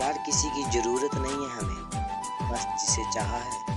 यार किसी की ज़रूरत नहीं है हमें। बस जिसे चाहा है।